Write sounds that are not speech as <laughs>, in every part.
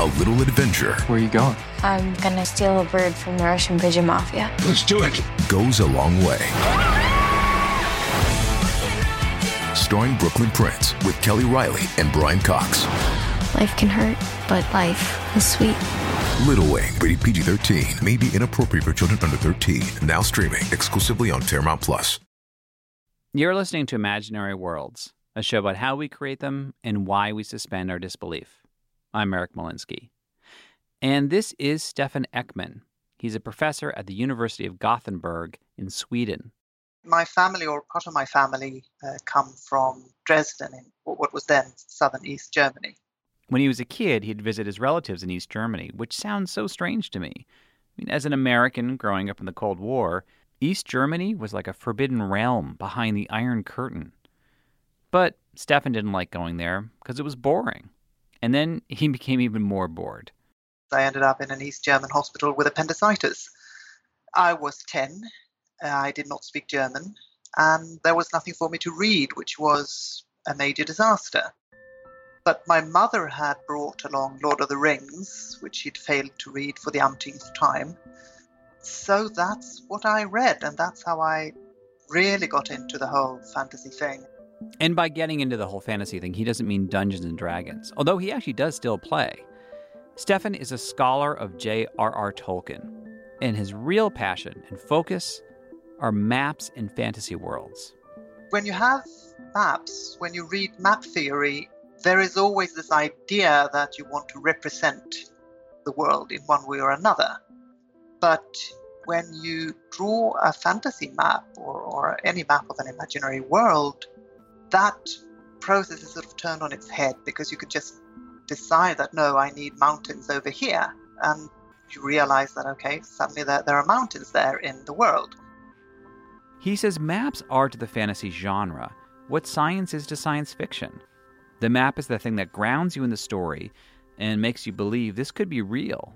A little adventure Where are you going? I'm gonna steal a bird from the Russian pigeon mafia. Let's do it. goes a long way. Starring Brooklyn Prince with Kelly Reilly and Brian Cox. Life can hurt, but life is sweet. Little Wing, rated PG 13, may be inappropriate for children under 13. Now streaming exclusively on Paramount Plus. You're listening to Imaginary Worlds, a show about how we create them and why we suspend our disbelief. I'm Eric Molinsky. And this is Stefan Ekman. He's a professor at the University of Gothenburg in Sweden. my family or part of my family uh, come from Dresden in what was then southern East Germany. When he was a kid, he'd visit his relatives in East Germany, which sounds so strange to me. I mean, as an American growing up in the Cold War, East Germany was like a forbidden realm behind the Iron Curtain. But Stefan didn't like going there because it was boring. And then he became even more bored. I ended up in an East German hospital with appendicitis. I was 10. uh, I did not speak German, and there was nothing for me to read, which was a major disaster. But my mother had brought along Lord of the Rings, which she'd failed to read for the umpteenth time. So that's what I read, and that's how I really got into the whole fantasy thing. And by getting into the whole fantasy thing, he doesn't mean Dungeons and Dragons, although he actually does still play. Stefan is a scholar of J.R.R. Tolkien, and his real passion and focus are maps and fantasy worlds. When you have maps, when you read map theory, there is always this idea that you want to represent the world in one way or another. But when you draw a fantasy map or, or any map of an imaginary world, that process is sort of turned on its head because you could just decide that no, I need mountains over here. And you realize that, okay, suddenly there, there are mountains there in the world. He says maps are to the fantasy genre what science is to science fiction. The map is the thing that grounds you in the story and makes you believe this could be real.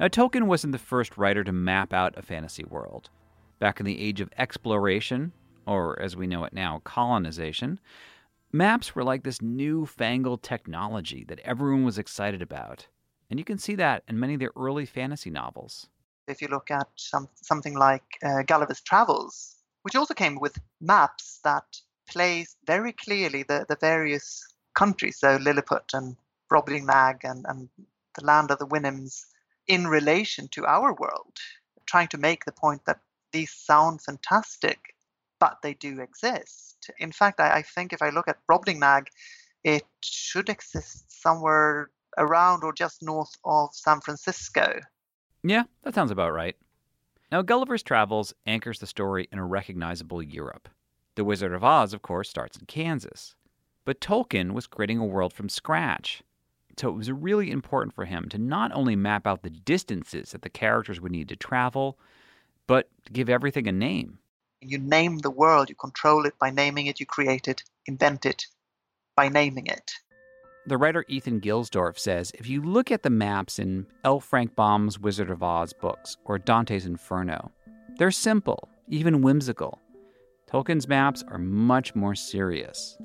Now, Tolkien wasn't the first writer to map out a fantasy world. Back in the age of exploration, or as we know it now, colonization, maps were like this new-fangled technology that everyone was excited about. And you can see that in many of the early fantasy novels. if you look at some, something like uh, Gulliver's Travels, which also came with maps that place very clearly the, the various countries, so Lilliput and Brobdingnag and, and the land of the Houyhnhnms, in relation to our world, trying to make the point that these sound fantastic, but they do exist. In fact, I, I think if I look at Brobdingnag, it should exist somewhere around or just north of San Francisco. Yeah, that sounds about right. Now, Gulliver's Travels anchors the story in a recognizable Europe. The Wizard of Oz, of course, starts in Kansas. But Tolkien was creating a world from scratch. So it was really important for him to not only map out the distances that the characters would need to travel, but to give everything a name. You name the world, you control it by naming it, you create it, invent it by naming it. The writer Ethan Gilsdorf says if you look at the maps in L. Frank Baum's Wizard of Oz books or Dante's Inferno, they're simple, even whimsical. Tolkien's maps are much more serious.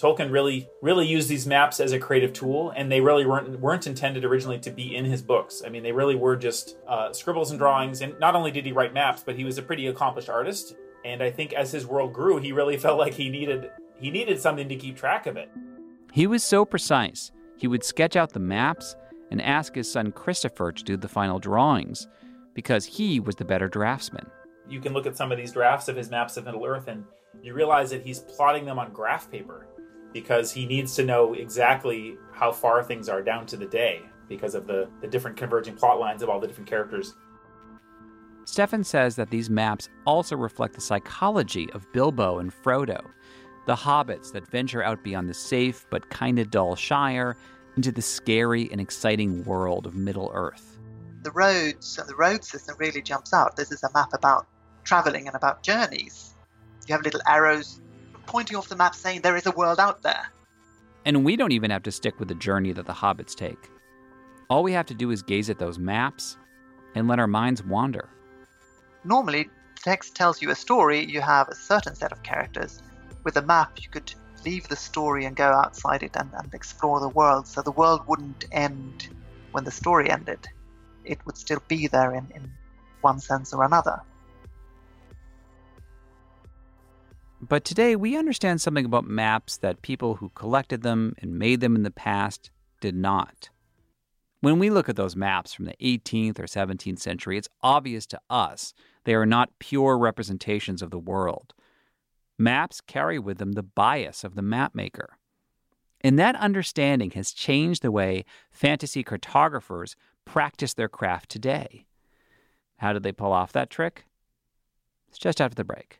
Tolkien really really used these maps as a creative tool, and they really weren't weren't intended originally to be in his books. I mean, they really were just uh, scribbles and drawings. And not only did he write maps, but he was a pretty accomplished artist. And I think as his world grew, he really <laughs> felt like he needed he needed something to keep track of it. He was so precise, he would sketch out the maps and ask his son Christopher to do the final drawings because he was the better draftsman. You can look at some of these drafts of his maps of Middle Earth, and you realize that he's plotting them on graph paper because he needs to know exactly how far things are down to the day because of the, the different converging plot lines of all the different characters. Stefan says that these maps also reflect the psychology of Bilbo and Frodo, the hobbits that venture out beyond the safe but kinda dull Shire, into the scary and exciting world of Middle Earth. The roads and the road system really jumps out. This is a map about traveling and about journeys. You have little arrows pointing off the map saying there is a world out there. And we don't even have to stick with the journey that the hobbits take. All we have to do is gaze at those maps and let our minds wander. Normally, the text tells you a story, you have a certain set of characters. With a map, you could leave the story and go outside it and, and explore the world. So the world wouldn't end when the story ended, it would still be there in, in one sense or another. But today we understand something about maps that people who collected them and made them in the past did not. When we look at those maps from the 18th or 17th century, it's obvious to us they are not pure representations of the world. Maps carry with them the bias of the mapmaker. And that understanding has changed the way fantasy cartographers practice their craft today. How did they pull off that trick? It's just after the break.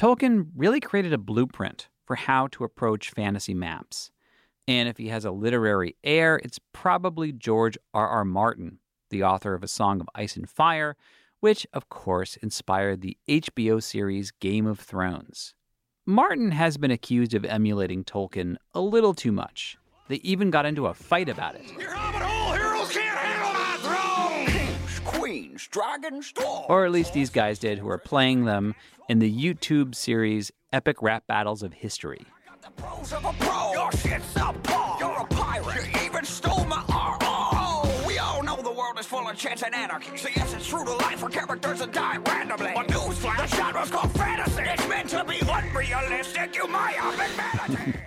Tolkien really created a blueprint for how to approach fantasy maps. And if he has a literary heir, it's probably George R. R. Martin, the author of A Song of Ice and Fire, which, of course, inspired the HBO series Game of Thrones. Martin has been accused of emulating Tolkien a little too much. They even got into a fight about it. Queens, dragons, dwarves. Or at least these guys did, who are playing them in the YouTube series Epic Rap Battles of History. Pros of a pro. Your shit's up, Paul. You're a pirate. You even stole my RO. We all know the world is full of chance and anarchy. So yes, it's true to life for characters that die randomly. But newsflash, the genre's called fantasy. It's meant to be unrealistic. You myopic <laughs> vanity.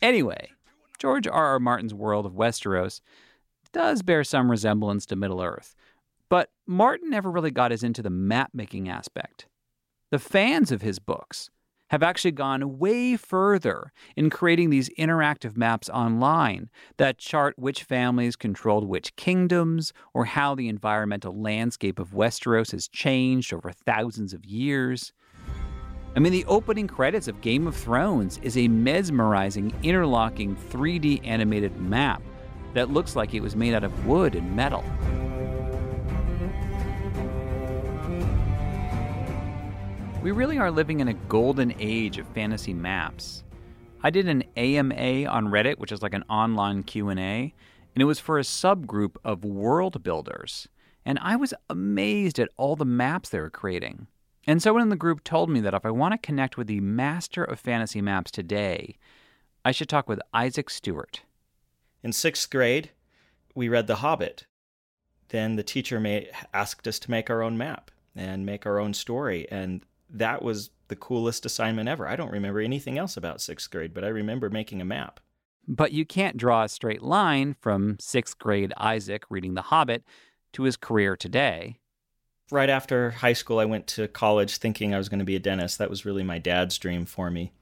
Anyway, George R. R. Martin's world of Westeros does bear some resemblance to Middle Earth, but Martin never really got as into the map making aspect. The fans of his books have actually gone way further in creating these interactive maps online that chart which families controlled which kingdoms or how the environmental landscape of Westeros has changed over thousands of years. I mean, the opening credits of Game of Thrones is a mesmerizing, interlocking 3D animated map that looks like it was made out of wood and metal. We really are living in a golden age of fantasy maps. I did an AMA on Reddit, which is like an online Q&A, and it was for a subgroup of world builders. And I was amazed at all the maps they were creating. And someone in the group told me that if I want to connect with the master of fantasy maps today, I should talk with Isaac Stewart. In sixth grade, we read The Hobbit. Then the teacher asked us to make our own map and make our own story. And that was the coolest assignment ever. I don't remember anything else about sixth grade, but I remember making a map. But you can't draw a straight line from sixth grade Isaac reading The Hobbit to his career today. Right after high school, I went to college thinking I was going to be a dentist. That was really my dad's dream for me.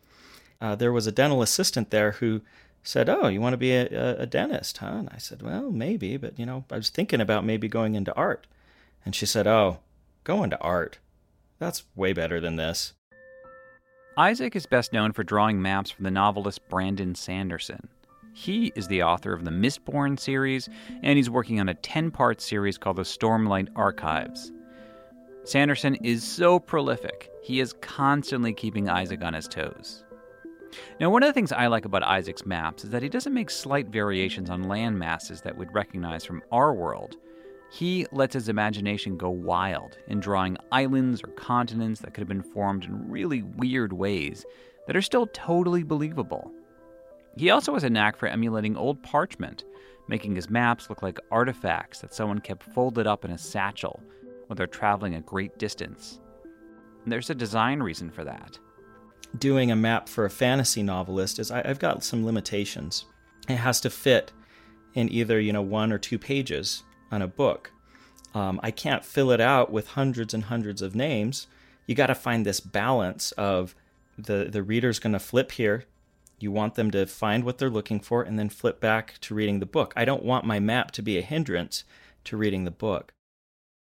Uh, there was a dental assistant there who said, Oh, you want to be a, a, dentist, huh? And I said, Well, maybe, but you know, I was thinking about maybe going into art. And she said, Oh, go into art. That's way better than this. Isaac is best known for drawing maps for the novelist Brandon Sanderson. He is the author of the Mistborn series, and he's working on a 10 part series called the Stormlight Archives. Sanderson is so prolific, he is constantly keeping Isaac on his toes. Now, one of the things I like about Isaac's maps is that he doesn't make slight variations on land masses that we'd recognize from our world. He lets his imagination go wild in drawing islands or continents that could have been formed in really weird ways that are still totally believable. He also has a knack for emulating old parchment, making his maps look like artifacts that someone kept folded up in a satchel when they're traveling a great distance. And there's a design reason for that. doing a map for a fantasy novelist is I, I've got some limitations. It has to fit in either you know one or two pages on a book. Um, I can't fill it out with hundreds and hundreds of names. You got to find this balance of the the reader's going to flip here. You want them to find what they're looking for and then flip back to reading the book. I don't want my map to be a hindrance to reading the book.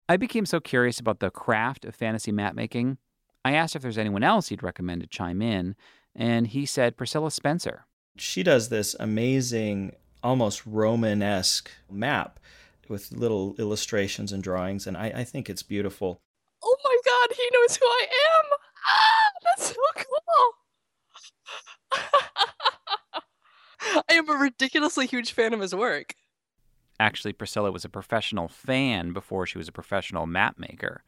I became so curious about the craft of fantasy map making. I asked if there's anyone else he'd recommend to chime in, and he said Priscilla Spencer. She does this amazing, almost Romanesque map with little illustrations and drawings, and I, I think it's beautiful. Oh my god, he knows who I am! Ah, that's so cool! <laughs> I am a ridiculously huge fan of his work. Actually, Priscilla was a professional fan before she was a professional map maker.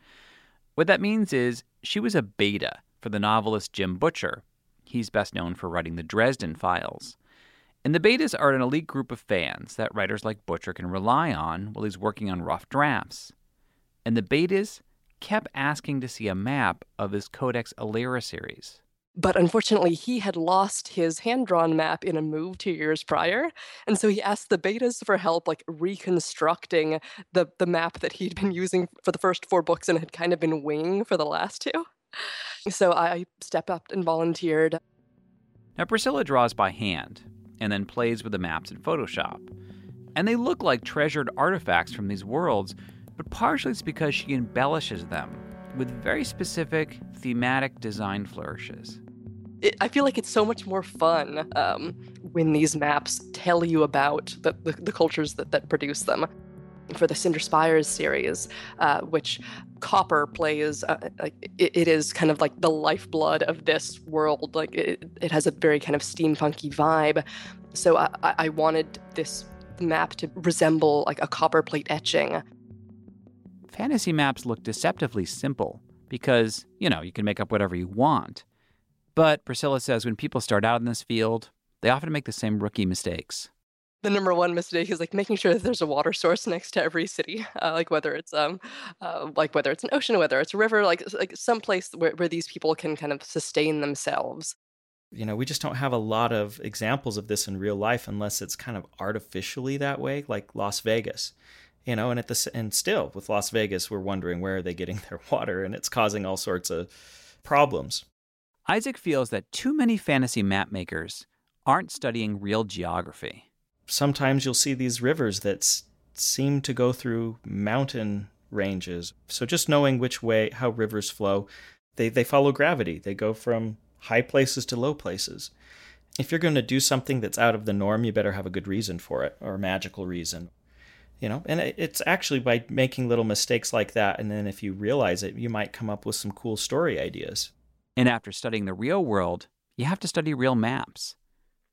What that means is she was a beta for the novelist Jim Butcher. He's best known for writing the Dresden Files. And the betas are an elite group of fans that writers like Butcher can rely on while he's working on rough drafts. And the betas kept asking to see a map of his Codex Alera series. But unfortunately, he had lost his hand drawn map in a move two years prior. And so he asked the betas for help, like reconstructing the, the map that he'd been using for the first four books and had kind of been winging for the last two. So I stepped up and volunteered. Now, Priscilla draws by hand and then plays with the maps in Photoshop. And they look like treasured artifacts from these worlds, but partially it's because she embellishes them with very specific thematic design flourishes. It, I feel like it's so much more fun um, when these maps tell you about the, the, the cultures that, that produce them. For the Cinder Spires series, uh, which copper plays, uh, it, it is kind of like the lifeblood of this world. Like it, it has a very kind of steampunky vibe. So I, I wanted this map to resemble like a copper plate etching fantasy maps look deceptively simple because, you know, you can make up whatever you want. But Priscilla says when people start out in this field, they often make the same rookie mistakes. The number one mistake is like making sure that there's a water source next to every city, <laughs> uh, like whether it's um, uh, like whether it's an ocean, whether it's a river, like like some place where, where these people can kind of sustain themselves. You know, we just don't have a lot of examples of this in real life unless it's kind of artificially that way, like Las Vegas you know and at the and still with las vegas we're wondering where are they getting <laughs> their water and it's causing all sorts of problems isaac feels that too many fantasy map makers aren't studying real geography sometimes you'll see these rivers that s- seem to go through mountain ranges. So just knowing which way how rivers flow they they follow gravity. They go from high places to low places. If you're going to do something that's out of the norm you better have a good reason for it or a magical reason. You know and it's actually by making little mistakes like that and then if you realize it you might come up with some cool story ideas. And after studying the real world you have to study real maps.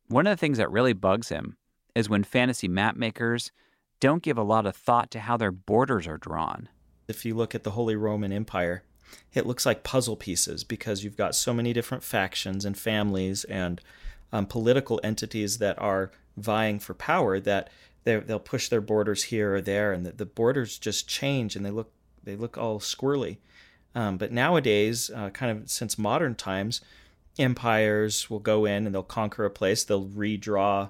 One of the things that really bugs him is when fantasy map makers don't give a lot of thought to how their borders are drawn if you look at the holy roman empire it looks like puzzle pieces because you've got so many different factions and families and um, political entities that are vying for power that they'll push their borders here or there, and the, the, borders just change and they look they look all squirrely. Um, but nowadays, uh, kind of since modern times, empires will go in and they'll conquer a place. They'll redraw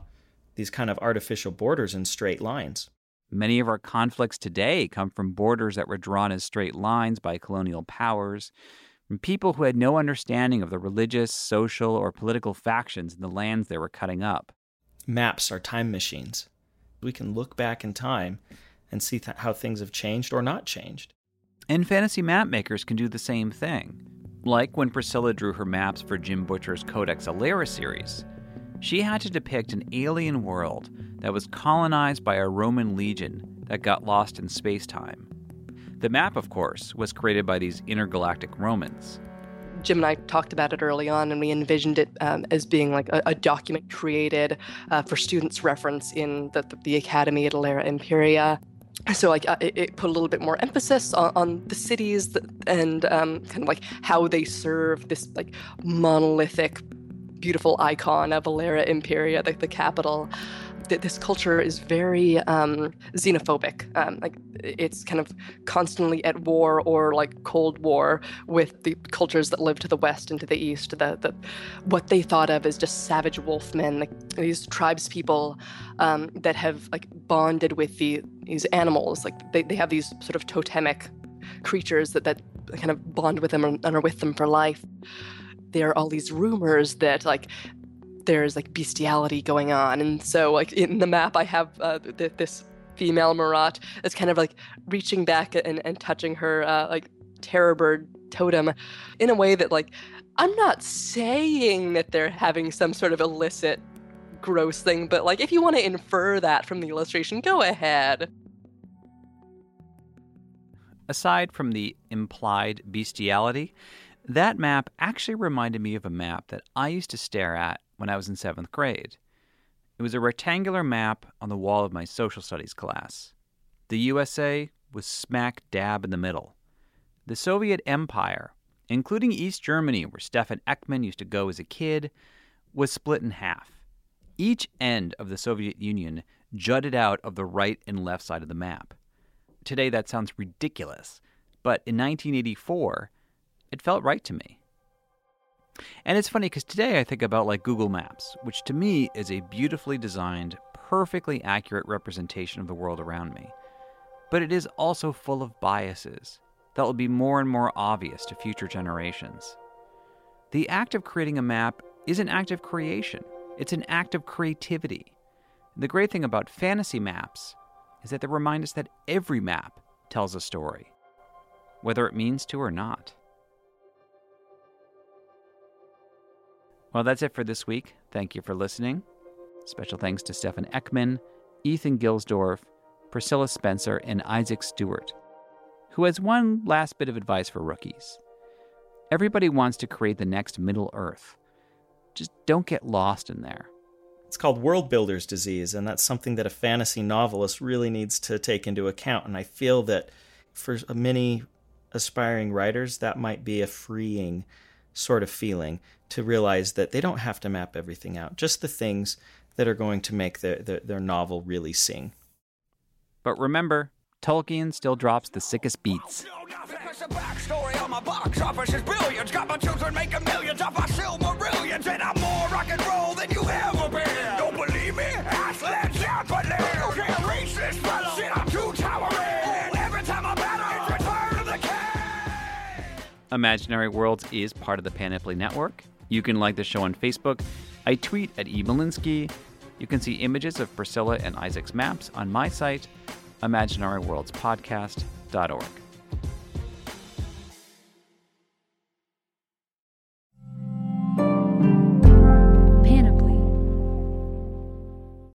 these kind of artificial borders in straight lines. Many of our conflicts today come from borders that were drawn as straight lines by colonial powers, from people who had no understanding of the religious, social, or political factions in the lands they were cutting up. Maps are time machines we can look back in time and see th- how things have changed or not changed. And fantasy map makers can do the same thing. Like when Priscilla drew her maps for Jim Butcher's Codex Alera series. She had to depict an alien world that was colonized by a Roman legion that got lost in space time. The map, of course, was created by these intergalactic Romans. Jim and I talked about it early on, and we envisioned it um, as being like a, a document created uh, for students' reference in the, the, Academy at Alera Imperia. So like uh, it, it, put a little bit more emphasis on, on the cities that, and um, kind of like how they serve this like monolithic, beautiful icon of Alera Imperia, the, the capital. th- this culture is very um, xenophobic. Um, like it's kind of constantly at war or like Cold War with the cultures that live to the west and to the east. The, the what they thought of as just savage wolfmen, like these tribes people um, that have like bonded with the these animals. Like they, they have these sort of totemic creatures that that kind of bond with them and are with them for life. There are all these rumors that like there's like bestiality going on. And so, like in the map, I have uh, th- this female Marat that's kind of like reaching back and, and touching her uh, like terror bird totem in a way that like I'm not saying that they're having some sort of illicit gross thing, but like if you want to infer that from the illustration, go ahead. Aside from the implied bestiality, that map actually reminded me of a map that I used to stare at when I was in seventh grade. It was a rectangular map on the wall of my social studies class. The USA was smack dab in the middle. The Soviet Empire, including East Germany, where Stefan Ekman used to go as a kid, was split in half. Each end of the Soviet Union jutted out of the right and left side of the map. Today that sounds ridiculous, but in 1984, it felt right to me. And it's funny because today I think about like Google Maps, which to me is a beautifully designed, perfectly accurate representation of the world around me. But it is also full of biases that will be more and more obvious to future generations. The act of creating a map is an act of creation, it's an act of creativity. The great thing about fantasy maps is that they remind us that every map tells a story, whether it means to or not. Well, that's it for this week. Thank you for listening. Special thanks to Stefan Ekman, Ethan Gilsdorf, Priscilla Spencer, and Isaac Stewart, who has one last bit of advice for rookies. Everybody wants to create the next Middle Earth. Just don't get lost in there. It's called world builder's disease, and that's something that a fantasy novelist really needs to take into account. And I feel that for many aspiring writers, that might be a freeing sort of feeling to realize that they don't have to map everything out, just the things that are going to make their, their, their novel really sing. But remember, Tolkien still drops the sickest beats. The backstory Imaginary Worlds is part of the Panoply Network. You can like the show on Facebook. I tweet at E. Molinsky. You can see images of Priscilla and Isaac's maps on my site, imaginaryworldspodcast.org.